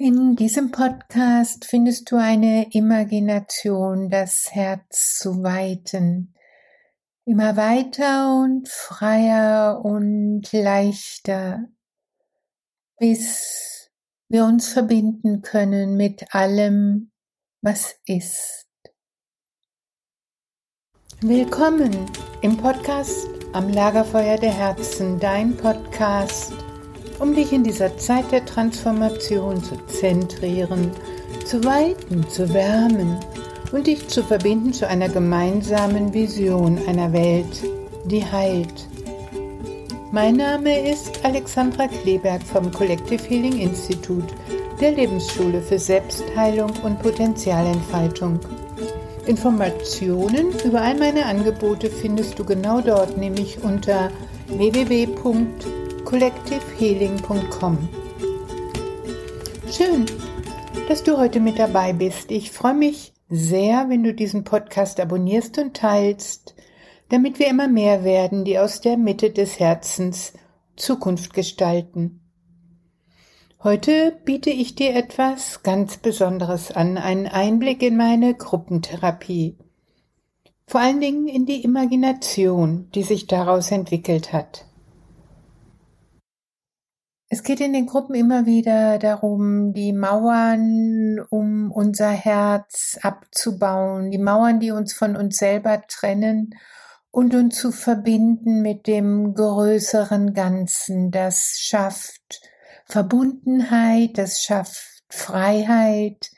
In diesem Podcast findest du eine Imagination, das Herz zu weiten. Immer weiter und freier und leichter, bis wir uns verbinden können mit allem, was ist. Willkommen im Podcast am Lagerfeuer der Herzen, dein Podcast um dich in dieser Zeit der Transformation zu zentrieren, zu weiten, zu wärmen und dich zu verbinden zu einer gemeinsamen Vision einer Welt, die heilt. Mein Name ist Alexandra Kleberg vom Collective Healing Institute, der Lebensschule für Selbstheilung und Potenzialentfaltung. Informationen über all meine Angebote findest du genau dort, nämlich unter www.collective collectivehealing.com. Schön, dass du heute mit dabei bist. Ich freue mich sehr, wenn du diesen Podcast abonnierst und teilst, damit wir immer mehr werden, die aus der Mitte des Herzens Zukunft gestalten. Heute biete ich dir etwas ganz Besonderes an, einen Einblick in meine Gruppentherapie. Vor allen Dingen in die Imagination, die sich daraus entwickelt hat. Es geht in den Gruppen immer wieder darum, die Mauern um unser Herz abzubauen, die Mauern, die uns von uns selber trennen und uns zu verbinden mit dem größeren Ganzen. Das schafft Verbundenheit, das schafft Freiheit,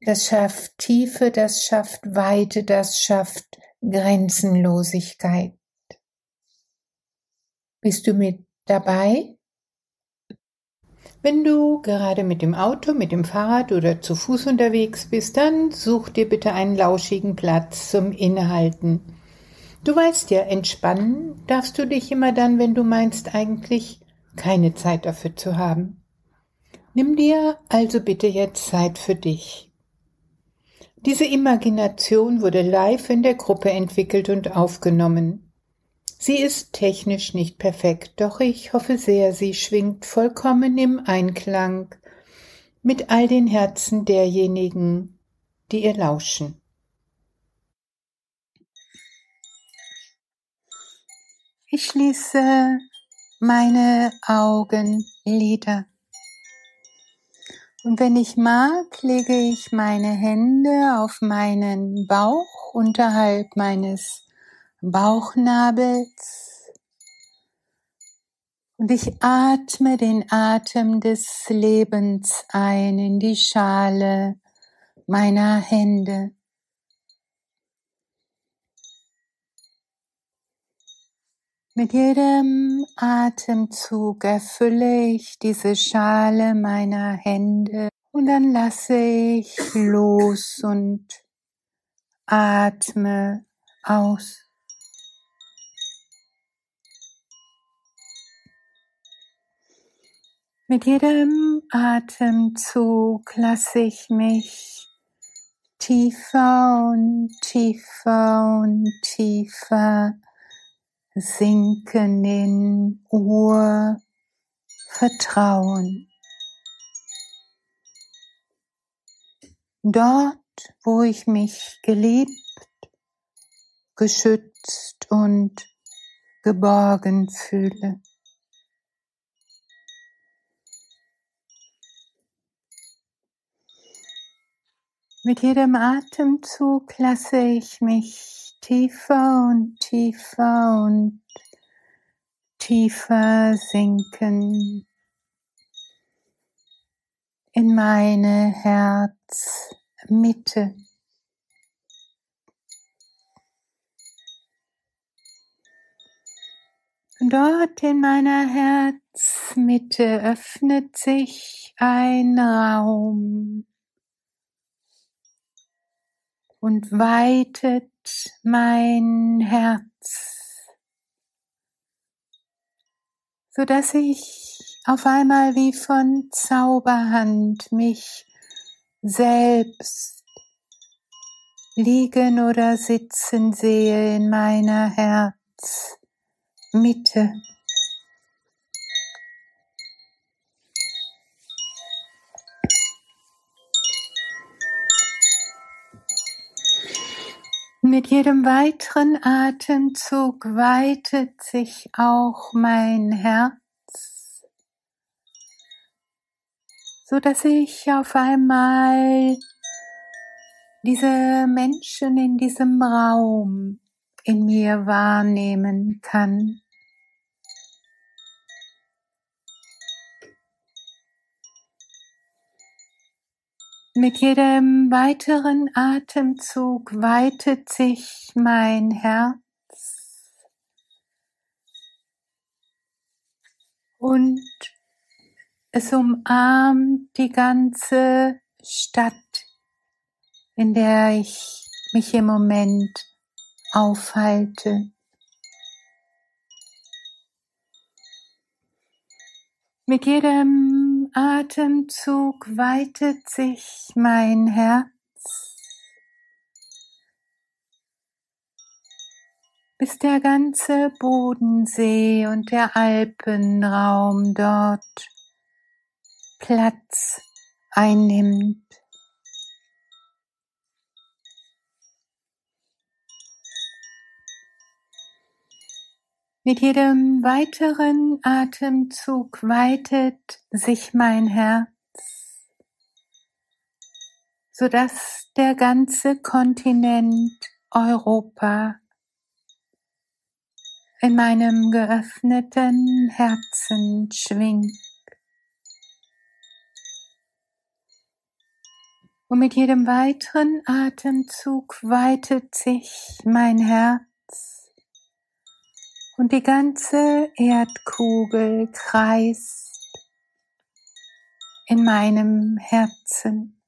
das schafft Tiefe, das schafft Weite, das schafft Grenzenlosigkeit. Bist du mit dabei? Wenn du gerade mit dem Auto, mit dem Fahrrad oder zu Fuß unterwegs bist, dann such dir bitte einen lauschigen Platz zum Innehalten. Du weißt ja, entspannen darfst du dich immer dann, wenn du meinst eigentlich keine Zeit dafür zu haben. Nimm dir also bitte jetzt Zeit für dich. Diese Imagination wurde live in der Gruppe entwickelt und aufgenommen. Sie ist technisch nicht perfekt, doch ich hoffe sehr, sie schwingt vollkommen im Einklang mit all den Herzen derjenigen, die ihr lauschen. Ich schließe meine Augenlider. Und wenn ich mag, lege ich meine Hände auf meinen Bauch unterhalb meines Bauchnabels und ich atme den Atem des Lebens ein in die Schale meiner Hände. Mit jedem Atemzug erfülle ich diese Schale meiner Hände und dann lasse ich los und atme aus. Mit jedem Atemzug lasse ich mich tiefer und tiefer und tiefer sinken in Urvertrauen. Dort, wo ich mich geliebt, geschützt und geborgen fühle. Mit jedem Atemzug lasse ich mich tiefer und tiefer und tiefer sinken in meine Herzmitte. Dort in meiner Herzmitte öffnet sich ein Raum und weitet mein Herz, so dass ich auf einmal wie von Zauberhand mich selbst liegen oder sitzen sehe in meiner Herzmitte. Mit jedem weiteren Atemzug weitet sich auch mein Herz, so dass ich auf einmal diese Menschen in diesem Raum in mir wahrnehmen kann. Mit jedem weiteren Atemzug weitet sich mein Herz und es umarmt die ganze Stadt, in der ich mich im Moment aufhalte. Mit jedem Atemzug weitet sich mein Herz, bis der ganze Bodensee und der Alpenraum dort Platz einnimmt. Mit jedem weiteren Atemzug weitet sich mein Herz, sodass der ganze Kontinent Europa in meinem geöffneten Herzen schwingt. Und mit jedem weiteren Atemzug weitet sich mein Herz und die ganze Erdkugel kreist in meinem Herzen.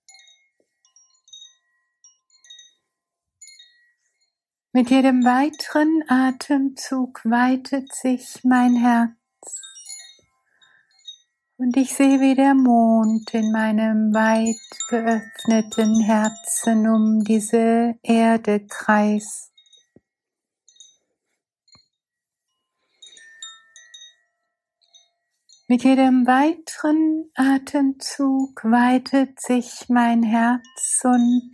Mit jedem weiteren Atemzug weitet sich mein Herz und ich sehe, wie der Mond in meinem weit geöffneten Herzen um diese Erde kreist. Mit jedem weiteren Atemzug weitet sich mein Herz und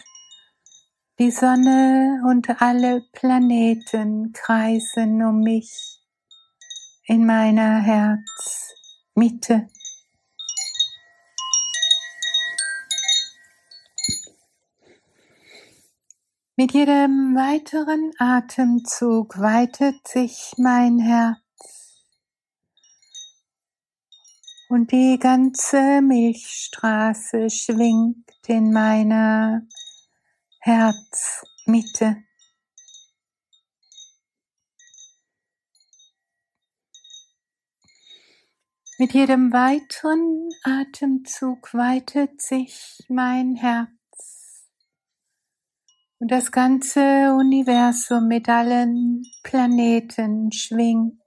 die Sonne und alle Planeten kreisen um mich in meiner Herzmitte. Mit jedem weiteren Atemzug weitet sich mein Herz und die ganze Milchstraße schwingt in meiner Herzmitte. Mit jedem weiteren Atemzug weitet sich mein Herz und das ganze Universum mit allen Planeten schwingt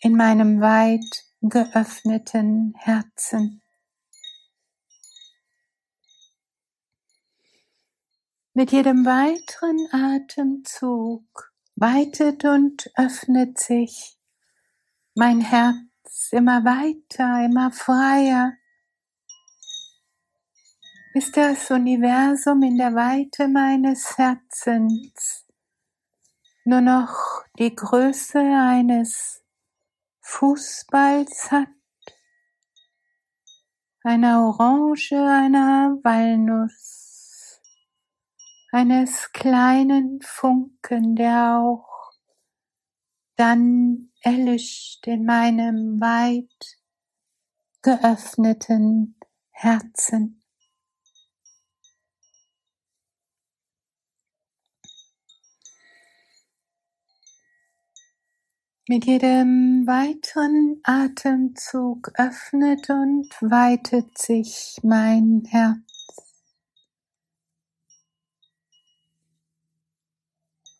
in meinem weit geöffneten Herzen. Mit jedem weiteren Atemzug weitet und öffnet sich mein Herz immer weiter, immer freier, bis das Universum in der Weite meines Herzens nur noch die Größe eines Fußballs hat, einer Orange, einer Walnuss, eines kleinen Funken, der auch dann erlischt in meinem weit geöffneten Herzen. Mit jedem weiteren Atemzug öffnet und weitet sich mein Herz.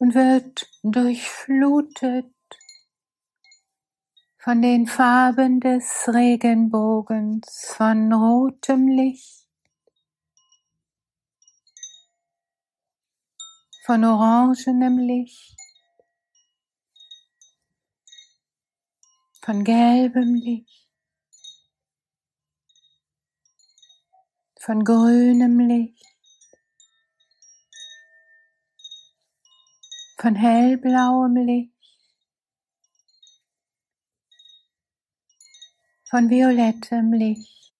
Und wird durchflutet von den Farben des Regenbogens, von rotem Licht, von orangenem Licht, von gelbem Licht, von grünem Licht, von hellblauem Licht, von violettem Licht.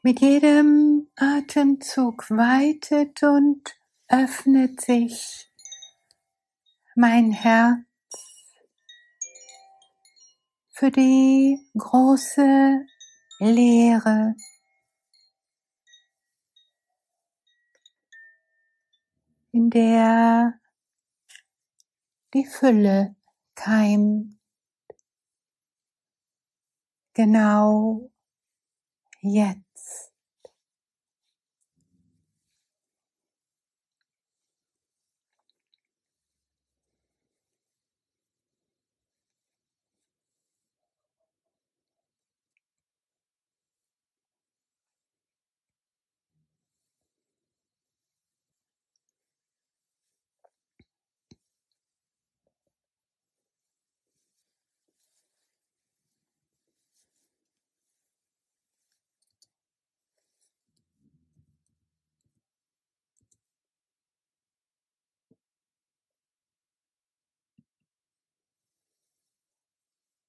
Mit jedem Atemzug weitet und öffnet sich mein Herz für die große Leere. in der die Fülle keimt. Genau jetzt.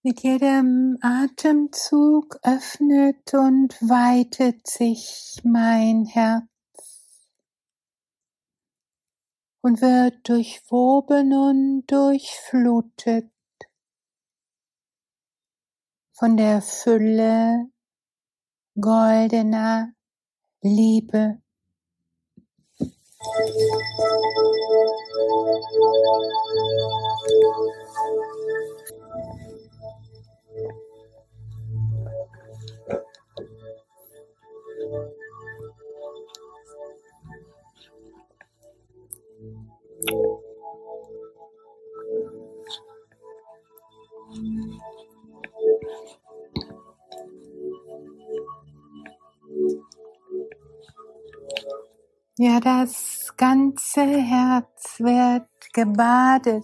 Mit jedem Atemzug öffnet und weitet sich mein Herz und wird durchwoben und durchflutet von der Fülle goldener Liebe. Ja, das ganze Herz wird gebadet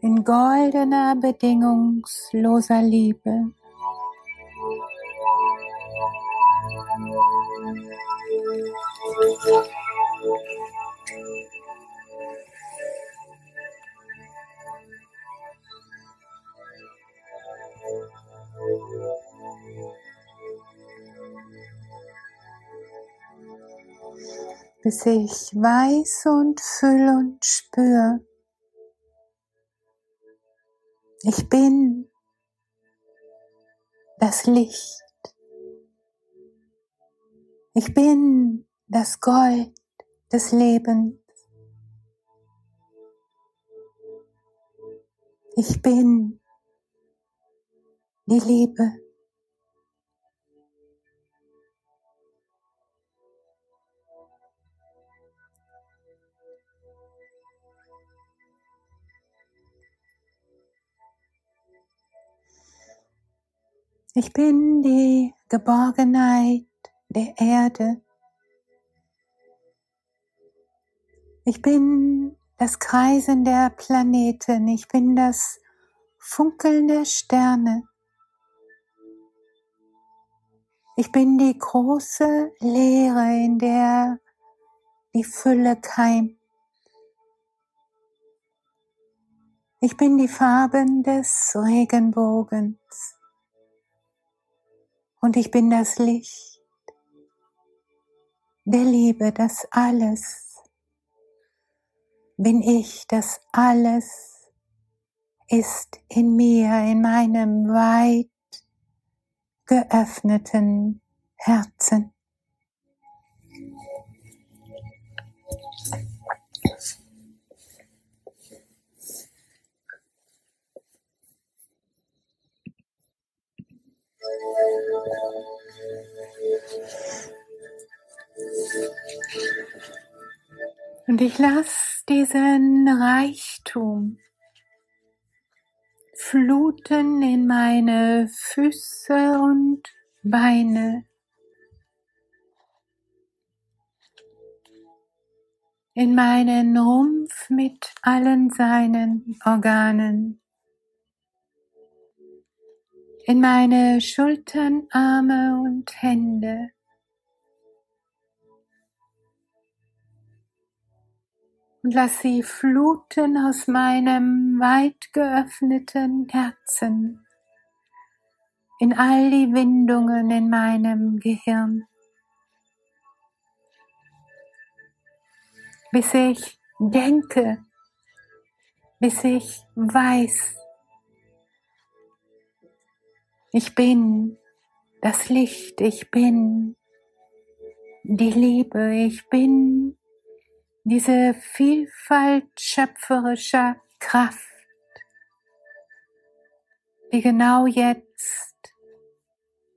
in goldener, bedingungsloser Liebe. Bis ich weiß und fühl und spür. Ich bin das Licht. Ich bin das Gold des Lebens. Ich bin die Liebe. Ich bin die Geborgenheit der Erde. Ich bin das Kreisen der Planeten. Ich bin das Funkeln der Sterne. Ich bin die große Leere, in der die Fülle keimt. Ich bin die Farben des Regenbogens und ich bin das Licht der Liebe, das alles bin ich, das alles ist in mir, in meinem weit geöffneten Herzen. Und ich lasse diesen Reichtum fluten in meine Füße und Beine, in meinen Rumpf mit allen seinen Organen. in meine Schultern, Arme und Hände. Und lass sie fluten aus meinem weit geöffneten Herzen. In all die Windungen in meinem Gehirn. Bis ich denke, bis ich weiß, ich bin das Licht, ich bin die Liebe, ich bin diese Vielfalt schöpferischer Kraft, die genau jetzt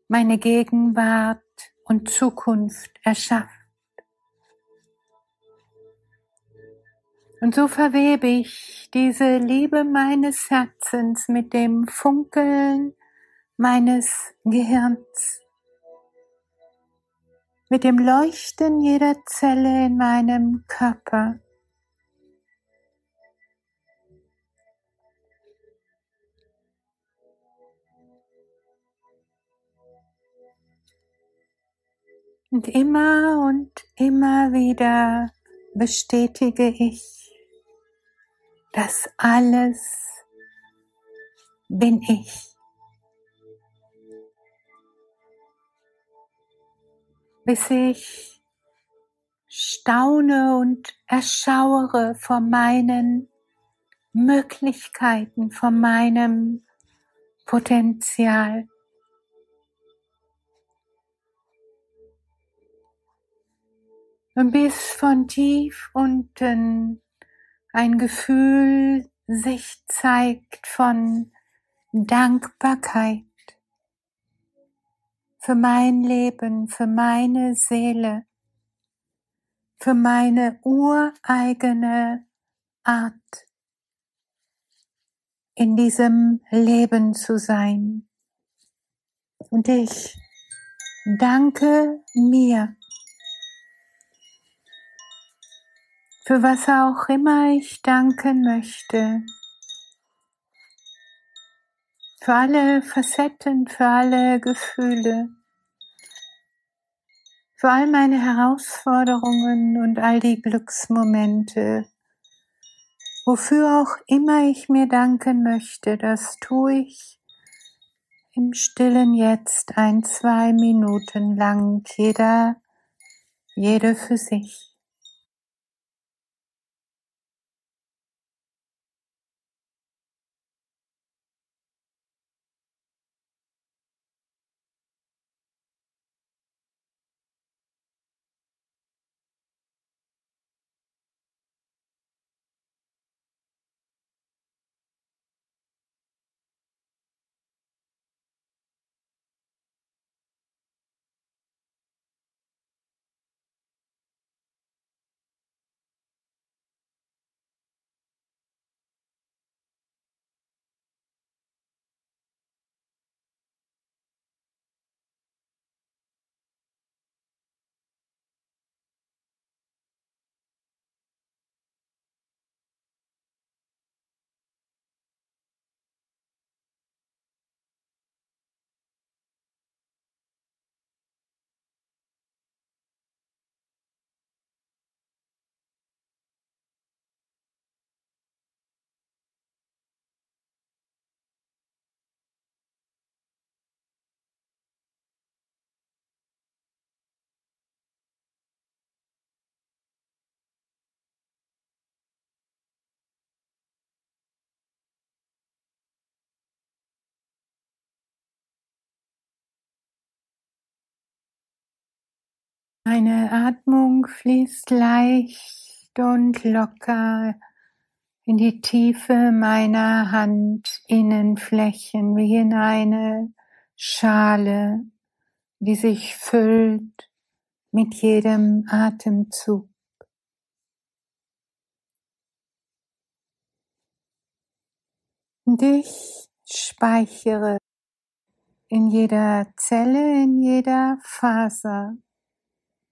meine Gegenwart und Zukunft erschafft. Und so verwebe ich diese Liebe meines Herzens mit dem Funkeln meines Gehirns, mit dem Leuchten jeder Zelle in meinem Körper. Und immer und immer wieder bestätige ich, dass alles bin ich. Bis ich staune und erschauere vor meinen Möglichkeiten, vor meinem Potenzial. Und bis von tief unten ein Gefühl sich zeigt von Dankbarkeit für mein Leben, für meine Seele, für meine ureigene Art, in diesem Leben zu sein. Und ich danke mir für was auch immer ich danken möchte, für alle Facetten, für alle Gefühle, für all meine Herausforderungen und all die Glücksmomente. Wofür auch immer ich mir danken möchte, das tue ich im stillen Jetzt ein, zwei Minuten lang, jeder, jede für sich. Meine Atmung fließt leicht und locker in die Tiefe meiner Handinnenflächen wie in eine Schale, die sich füllt mit jedem Atemzug. Und ich speichere in jeder Zelle, in jeder Faser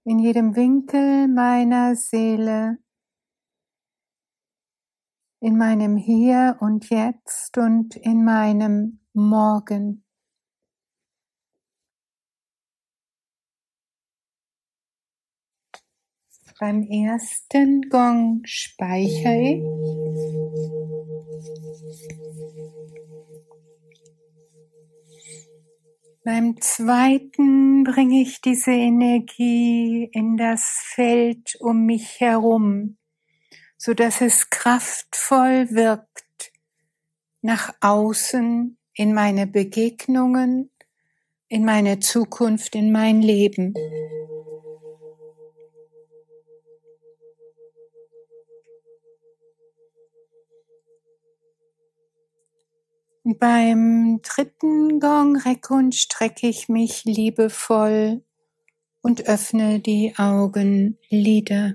in jedem Winkel meiner Seele, in meinem Hier und Jetzt und in meinem Morgen. Beim ersten Gong speichere ich. Beim zweiten bringe ich diese Energie in das Feld um mich herum, so dass es kraftvoll wirkt nach außen in meine Begegnungen, in meine Zukunft, in mein Leben. Beim dritten Gong recke und strecke ich mich liebevoll und öffne die Augenlider.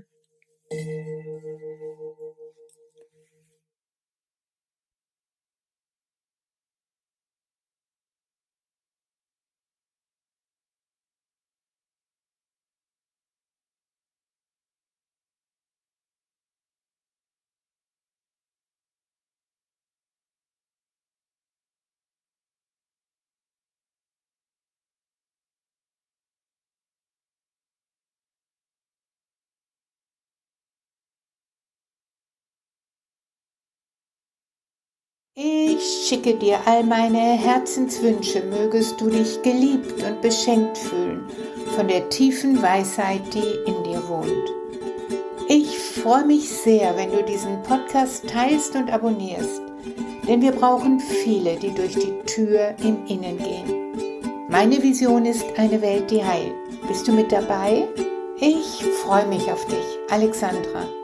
Ich schicke dir all meine Herzenswünsche, mögest du dich geliebt und beschenkt fühlen von der tiefen Weisheit, die in dir wohnt. Ich freue mich sehr, wenn du diesen Podcast teilst und abonnierst, denn wir brauchen viele, die durch die Tür im Innen gehen. Meine Vision ist eine Welt, die heilt. Bist du mit dabei? Ich freue mich auf dich, Alexandra.